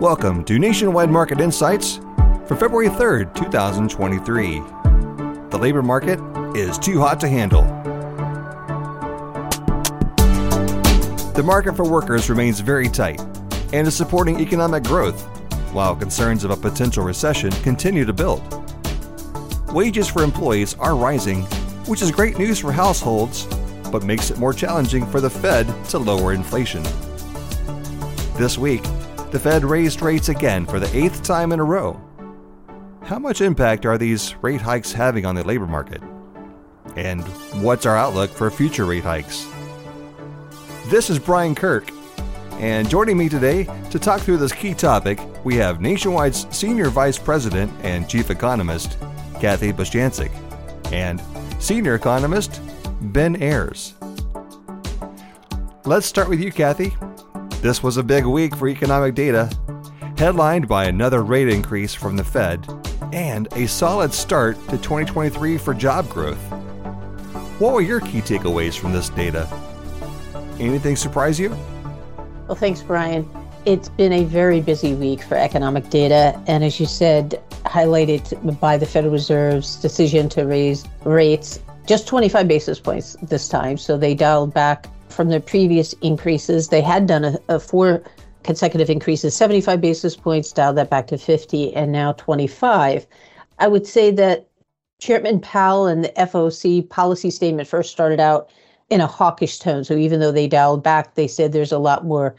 Welcome to Nationwide Market Insights for February 3rd, 2023. The labor market is too hot to handle. The market for workers remains very tight and is supporting economic growth, while concerns of a potential recession continue to build. Wages for employees are rising, which is great news for households, but makes it more challenging for the Fed to lower inflation. This week, the Fed raised rates again for the eighth time in a row. How much impact are these rate hikes having on the labor market? And what's our outlook for future rate hikes? This is Brian Kirk, and joining me today to talk through this key topic, we have Nationwide's Senior Vice President and Chief Economist, Kathy Bostjancic, and Senior Economist, Ben Ayers. Let's start with you, Kathy. This was a big week for economic data, headlined by another rate increase from the Fed and a solid start to 2023 for job growth. What were your key takeaways from this data? Anything surprise you? Well, thanks, Brian. It's been a very busy week for economic data, and as you said, highlighted by the Federal Reserve's decision to raise rates just 25 basis points this time. So they dialed back from their previous increases. They had done a, a four consecutive increases, 75 basis points, dialed that back to 50, and now 25. I would say that Chairman Powell and the FOMC policy statement first started out in a hawkish tone. So even though they dialed back, they said there's a lot more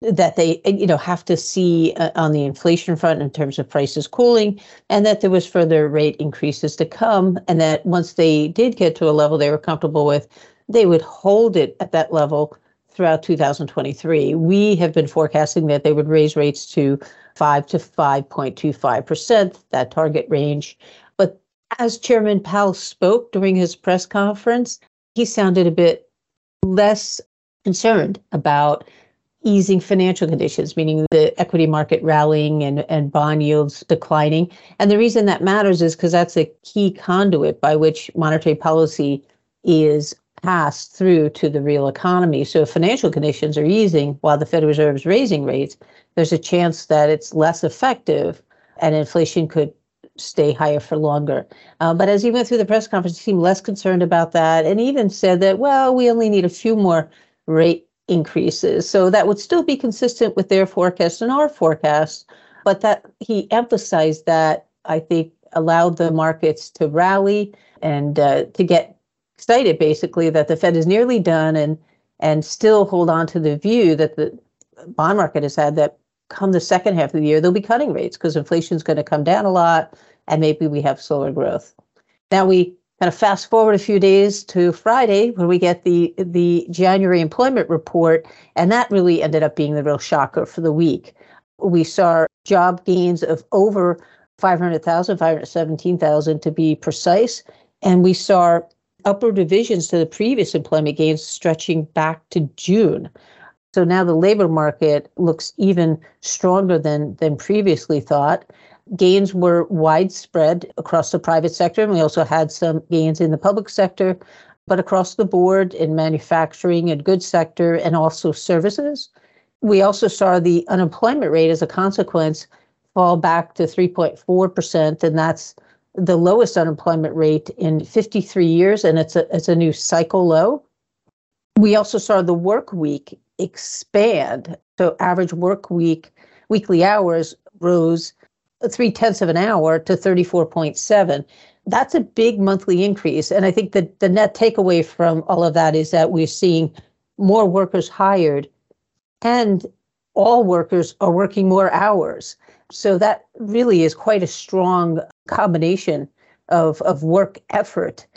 that they you know have to see uh, on the inflation front in terms of prices cooling and that there was further rate increases to come and that once they did get to a level they were comfortable with they would hold it at that level throughout 2023. We have been forecasting that they would raise rates to 5 to 5.25%, that target range. But as Chairman Powell spoke during his press conference, he sounded a bit less concerned about easing financial conditions, meaning the equity market rallying and, and bond yields declining. And the reason that matters is because that's a key conduit by which monetary policy is passed through to the real economy. So if financial conditions are easing while the Federal Reserve is raising rates, there's a chance that it's less effective and inflation could stay higher for longer. Uh, but as he went through the press conference, he seemed less concerned about that and even said that, well, we only need a few more rate increases. So that would still be consistent with their forecast and our forecast. But that he emphasized that, I think, allowed the markets to rally and uh, to get excited basically that the Fed is nearly done and and still hold on to the view that the bond market has had that come the second half of the year they'll be cutting rates because inflation is going to come down a lot and maybe we have slower growth. Now we kind of fast forward a few days to Friday when we get the the January employment report and that really ended up being the real shocker for the week. We saw job gains of over 500,000, 517,000 to be precise, and we saw upper divisions to the previous employment gains stretching back to June. So now the labor market looks even stronger than, than previously thought. Gains were widespread across the private sector, and we also had some gains in the public sector, but across the board in manufacturing and goods sector and also services. We also saw the unemployment rate as a consequence fall back to 3.4%, and that's the lowest unemployment rate in 53 years, and it's a it's a new cycle low. We also saw the work week expand. So average work week weekly hours rose three tenths of an hour to 34.7. That's a big monthly increase. And I think that the net takeaway from all of that is that we're seeing more workers hired and all workers are working more hours. So that really is quite a strong combination of, of work effort.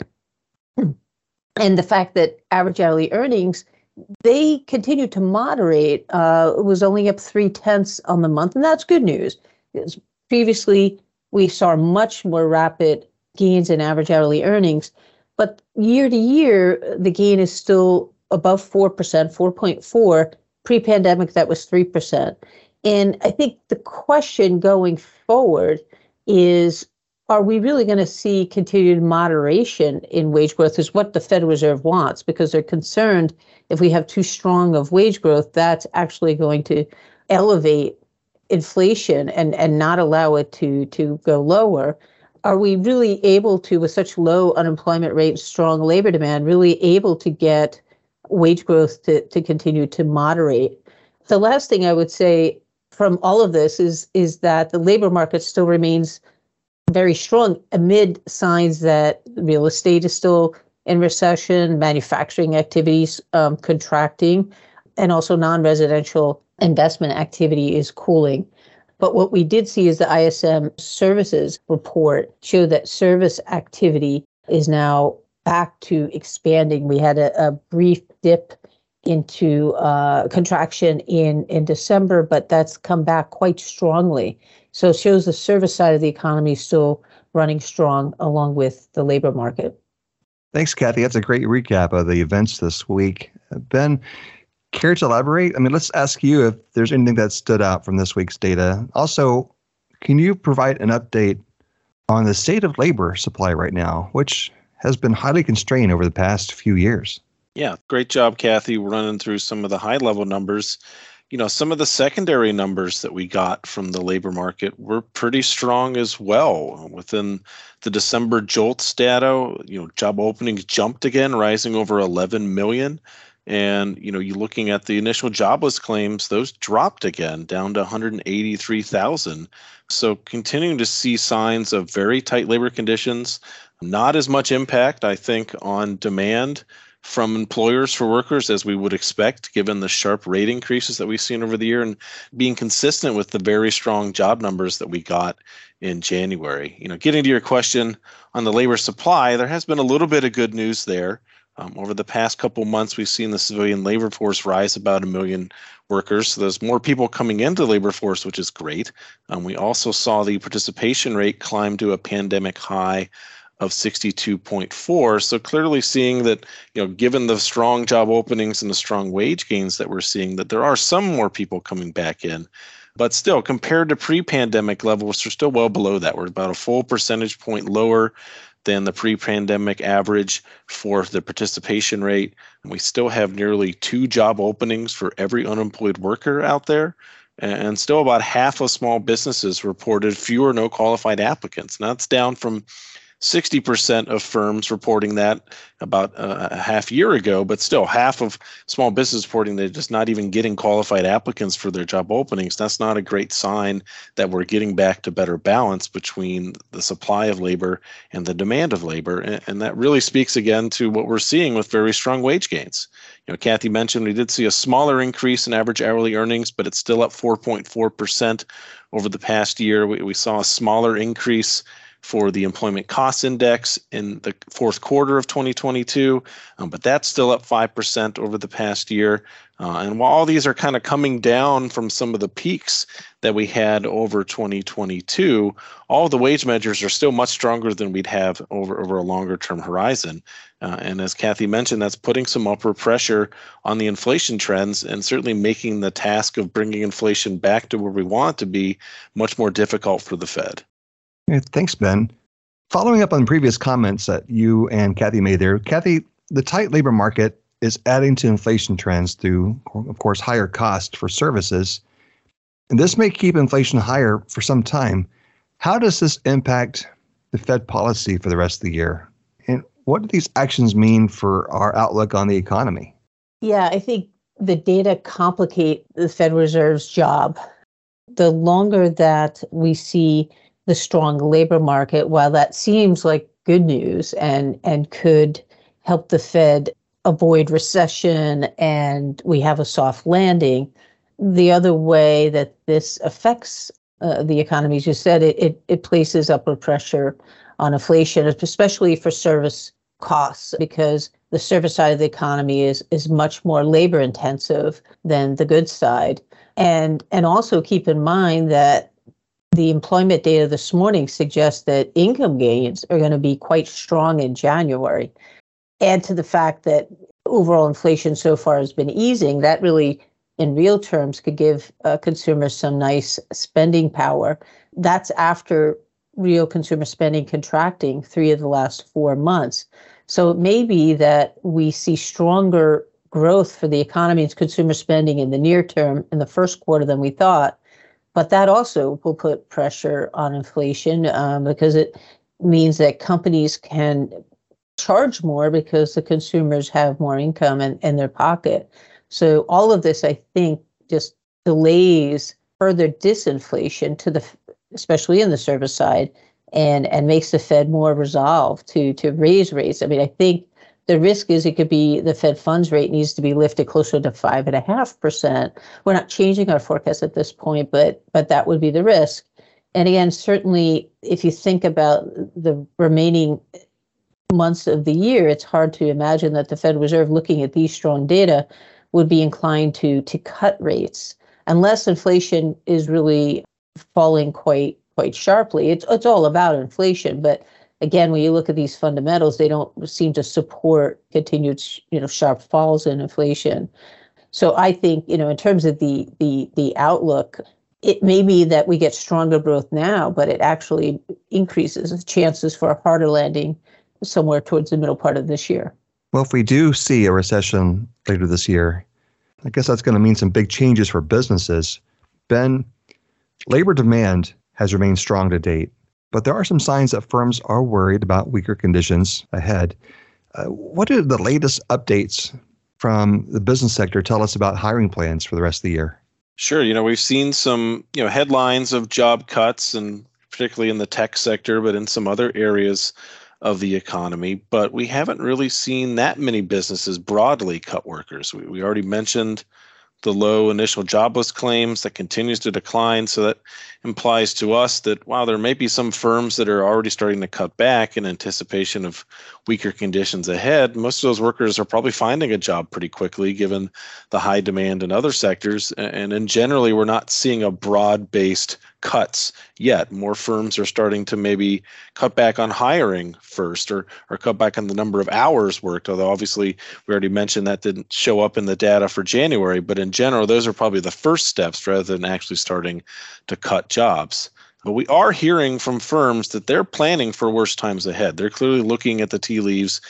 And the fact that average hourly earnings, they continue to moderate. Uh, it was only up three tenths on the month, and that's good news. Because previously, we saw much more rapid gains in average hourly earnings, but year to year, the gain is still above 4%, 4.4. Pre-pandemic, that was 3%. And I think the question going forward is are we really going to see continued moderation in wage growth is what the Federal Reserve wants because they're concerned if we have too strong of wage growth, that's actually going to elevate inflation and, and not allow it to, to go lower, are we really able to, with such low unemployment rate, strong labor demand, really able to get wage growth to, to continue to moderate? The last thing I would say from all of this is is that the labor market still remains very strong amid signs that real estate is still in recession, manufacturing activities um, contracting, and also non-residential investment activity is cooling. But what we did see is the ISM services report showed that service activity is now back to expanding. We had a, a brief dip into uh, contraction in, in December, but that's come back quite strongly. So it shows the service side of the economy still running strong along with the labor market. Thanks, Kathy. That's a great recap of the events this week. Ben, care to elaborate? I mean, let's ask you if there's anything that stood out from this week's data. Also, can you provide an update on the state of labor supply right now, which has been highly constrained over the past few years? Yeah, great job, Kathy, running through some of the high level numbers. You know, some of the secondary numbers that we got from the labor market were pretty strong as well. Within the December JOLTS data, you know, job openings jumped again, rising over 11 million. And you know, you're looking at the initial jobless claims, those dropped again down to 183,000. So continuing to see signs of very tight labor conditions, not as much impact, I think, on demand from employers for workers as we would expect given the sharp rate increases that we've seen over the year and being consistent with the very strong job numbers that we got in January. You know, getting to your question on the labor supply, there has been a little bit of good news there. Um, over the past couple months, we've seen the civilian labor force rise about a million workers. So there's more people coming into the labor force, which is great. Um, we also saw the participation rate climb to a pandemic high of 62.4. So clearly seeing that, you know, given the strong job openings and the strong wage gains that we're seeing, that there are some more people coming back in. But still, compared to pre-pandemic levels, we're still well below that. We're about a full percentage point lower than the pre pandemic average for the participation rate. We still have nearly two job openings for every unemployed worker out there. And still, about half of small businesses reported fewer no qualified applicants. Now, that's down from 60% of firms reporting that about uh, a half year ago, but still half of small business reporting they're just not even getting qualified applicants for their job openings. That's not a great sign that we're getting back to better balance between the supply of labor and the demand of labor. And, and that really speaks again to what we're seeing with very strong wage gains. You know, Kathy mentioned we did see a smaller increase in average hourly earnings, but it's still up 4.4% over the past year. We, we saw a smaller increase for the employment cost index in the fourth quarter of 2022, um, but that's still up 5% over the past year. Uh, and while all these are kind of coming down from some of the peaks that we had over 2022, all the wage measures are still much stronger than we'd have over, over a longer term horizon. Uh, and as Kathy mentioned, that's putting some upward pressure on the inflation trends and certainly making the task of bringing inflation back to where we want it to be much more difficult for the Fed. Thanks, Ben. Following up on previous comments that you and Kathy made there, Kathy, the tight labor market is adding to inflation trends through, of course, higher costs for services. And this may keep inflation higher for some time. How does this impact the Fed policy for the rest of the year? And what do these actions mean for our outlook on the economy? Yeah, I think the data complicate the Fed Reserve's job. The longer that we see the strong labor market, while that seems like good news and, and could help the Fed avoid recession and we have a soft landing, the other way that this affects uh, the economy, as you said, it, it, it places upward pressure on inflation, especially for service costs, because the service side of the economy is is much more labor intensive than the goods side. And and also keep in mind that the employment data this morning suggests that income gains are going to be quite strong in January. Add to the fact that overall inflation so far has been easing, that really, in real terms, could give uh, consumers some nice spending power. That's after real consumer spending contracting three of the last four months. So it may be that we see stronger growth for the economy and consumer spending in the near term in the first quarter than we thought but that also will put pressure on inflation um, because it means that companies can charge more because the consumers have more income in, in their pocket. So all of this, I think, just delays further disinflation to the, especially in the service side, and and makes the Fed more resolved to to raise rates. I mean, I think the risk is it could be the Fed funds rate needs to be lifted closer to five and a half percent. We're not changing our forecast at this point, but but that would be the risk. And again, certainly, if you think about the remaining months of the year, it's hard to imagine that the Fed Reserve, looking at these strong data, would be inclined to to cut rates unless inflation is really falling quite quite sharply. It's it's all about inflation, but again, when you look at these fundamentals, they don't seem to support continued you know sharp falls in inflation. So I think you know in terms of the the the outlook, it may be that we get stronger growth now, but it actually increases the chances for a harder landing somewhere towards the middle part of this year. Well, if we do see a recession later this year, I guess that's going to mean some big changes for businesses. Ben, labor demand has remained strong to date, but there are some signs that firms are worried about weaker conditions ahead. Uh, what do the latest updates from the business sector tell us about hiring plans for the rest of the year? Sure. You know, we've seen some, you know, headlines of job cuts and particularly in the tech sector, but in some other areas of the economy, but we haven't really seen that many businesses broadly cut workers. We, we already mentioned the low initial jobless claims that continues to decline. So that implies to us that while there may be some firms that are already starting to cut back in anticipation of weaker conditions ahead, most of those workers are probably finding a job pretty quickly given the high demand in other sectors. And in generally, we're not seeing a broad based cuts yet. More firms are starting to maybe cut back on hiring first or, or cut back on the number of hours worked, although obviously we already mentioned that didn't show up in the data for January. But in general, those are probably the first steps rather than actually starting to cut jobs. But we are hearing from firms that they're planning for worse times ahead. They're clearly looking at the tea leaves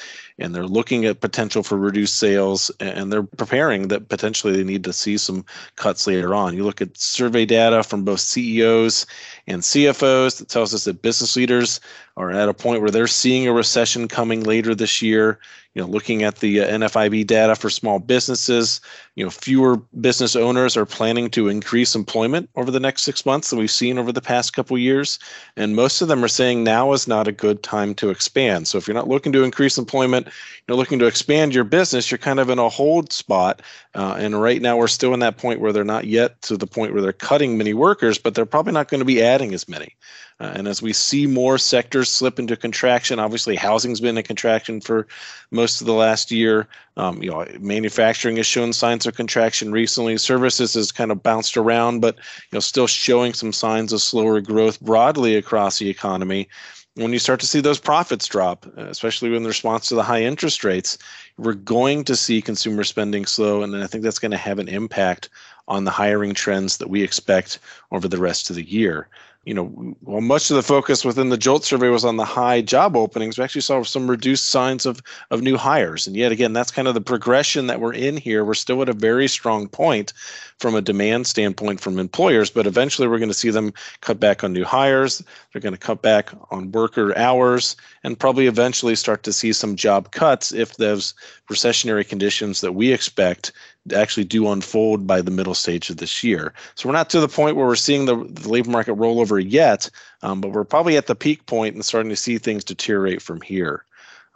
and they're looking at potential for reduced sales and they're preparing that potentially they need to see some cuts later on. You look at survey data from both CEOs and CFOs that tells us that business leaders are at a point where they're seeing a recession coming later this year you know, looking at the uh, NFIB data for small businesses, you know, fewer business owners are planning to increase employment over the next six months than we've seen over the past couple years, and most of them are saying now is not a good time to expand. So if you're not looking to increase employment, you're looking to expand your business, you're kind of in a hold spot. Uh, and right now we're still in that point where they're not yet to the point where they're cutting many workers, but they're probably not going to be adding as many. Uh, and as we see more sectors slip into contraction, obviously housing's been a contraction for most of the last year. Um, you know, manufacturing has shown signs of contraction recently. Services has kind of bounced around, but you know, still showing some signs of slower growth broadly across the economy. When you start to see those profits drop, especially in response to the high interest rates, we're going to see consumer spending slow, and I think that's going to have an impact on the hiring trends that we expect over the rest of the year you know, while much of the focus within the JOLT survey was on the high job openings, we actually saw some reduced signs of of new hires. And yet again, that's kind of the progression that we're in here. We're still at a very strong point from a demand standpoint from employers, but eventually we're going to see them cut back on new hires. They're going to cut back on worker hours and probably eventually start to see some job cuts if those recessionary conditions that we expect actually do unfold by the middle stage of this year. So we're not to the point where we're seeing the, the labor market roll over yet, um, but we're probably at the peak point and starting to see things deteriorate from here.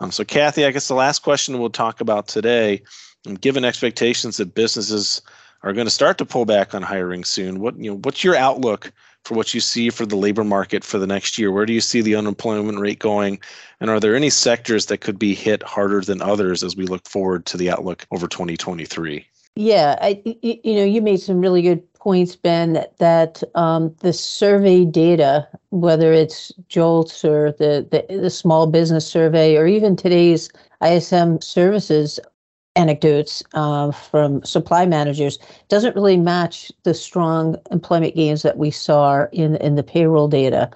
Um, so, Kathy, I guess the last question we'll talk about today, um, given expectations that businesses are going to start to pull back on hiring soon, what you know, what's your outlook for what you see for the labor market for the next year? Where do you see the unemployment rate going? And are there any sectors that could be hit harder than others as we look forward to the outlook over 2023? Yeah, I, you know, you made some really good points, Ben, that, that um, the survey data, whether it's JOLTS or the, the, the small business survey or even today's ISM services anecdotes uh, from supply managers, doesn't really match the strong employment gains that we saw in, in the payroll data.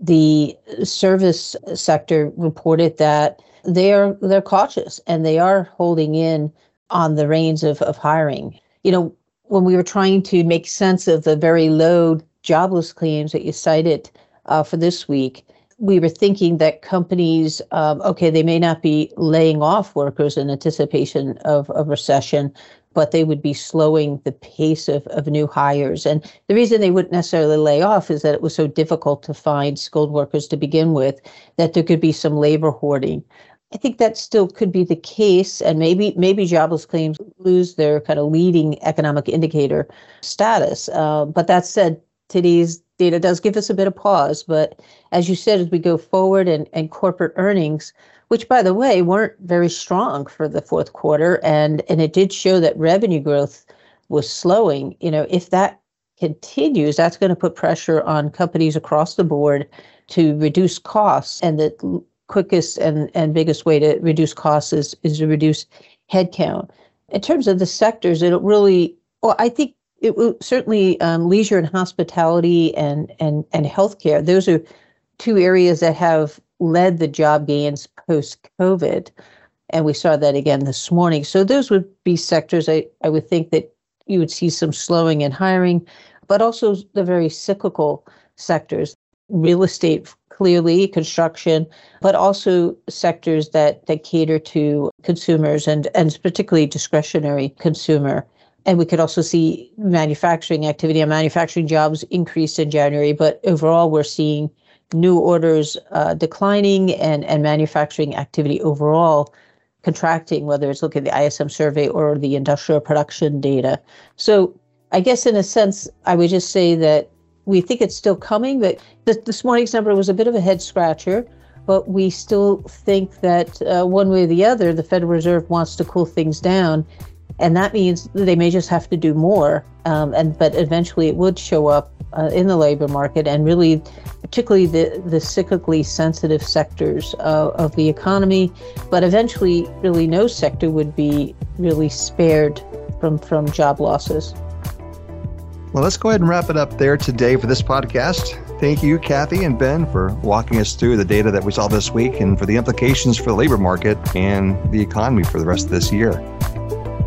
The service sector reported that they are they're cautious and they are holding in on the reins of, of hiring. You know, when we were trying to make sense of the very low jobless claims that you cited uh, for this week, we were thinking that companies, um, okay, they may not be laying off workers in anticipation of a recession, but they would be slowing the pace of, of new hires. And the reason they wouldn't necessarily lay off is that it was so difficult to find skilled workers to begin with that there could be some labor hoarding. I think that still could be the case, and maybe maybe jobless claims lose their kind of leading economic indicator status. Uh, but that said, today's data does give us a bit of pause. But as you said, as we go forward and, and corporate earnings which by the way weren't very strong for the fourth quarter and and it did show that revenue growth was slowing you know if that continues that's going to put pressure on companies across the board to reduce costs and the quickest and, and biggest way to reduce costs is, is to reduce headcount in terms of the sectors it'll really well i think it will certainly um, leisure and hospitality and and and healthcare those are two areas that have led the job gains post COVID. And we saw that again this morning. So those would be sectors I, I would think that you would see some slowing in hiring, but also the very cyclical sectors, real estate clearly, construction, but also sectors that, that cater to consumers and, and particularly discretionary consumer. And we could also see manufacturing activity and manufacturing jobs increase in January, but overall we're seeing new orders uh, declining and, and manufacturing activity overall contracting, whether it's looking at the ISM survey or the industrial production data. So I guess in a sense, I would just say that we think it's still coming, but this morning's number was a bit of a head scratcher. But we still think that uh, one way or the other, the Federal Reserve wants to cool things down, and that means they may just have to do more. Um, and but eventually, it would show up uh, in the labor market, and really particularly the, the cyclically sensitive sectors uh, of the economy. But eventually, really, no sector would be really spared from, from job losses. Well, let's go ahead and wrap it up there today for this podcast. Thank you, Kathy and Ben, for walking us through the data that we saw this week and for the implications for the labor market and the economy for the rest of this year.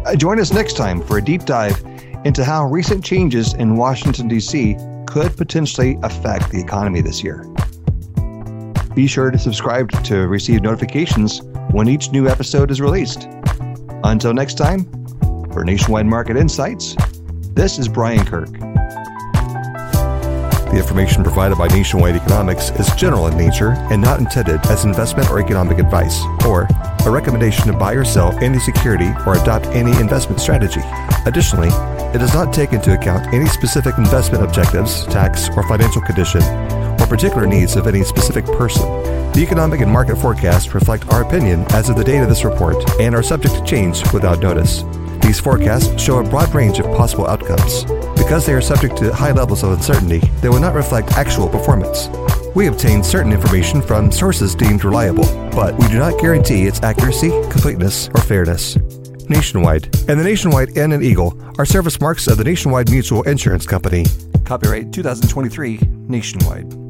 Uh, join us next time for a deep dive into how recent changes in Washington, D.C could potentially affect the economy this year. Be sure to subscribe to receive notifications when each new episode is released. Until next time, for Nationwide Market Insights, this is Brian Kirk. The information provided by Nationwide Economics is general in nature and not intended as investment or economic advice, or a recommendation to buy or sell any security or adopt any investment strategy. Additionally, it does not take into account any specific investment objectives, tax, or financial condition, or particular needs of any specific person. The economic and market forecasts reflect our opinion as of the date of this report and are subject to change without notice. These forecasts show a broad range of possible outcomes. Because they are subject to high levels of uncertainty, they will not reflect actual performance. We obtain certain information from sources deemed reliable, but we do not guarantee its accuracy, completeness, or fairness. Nationwide, and the Nationwide N and Eagle are service marks of the Nationwide Mutual Insurance Company. Copyright 2023 Nationwide.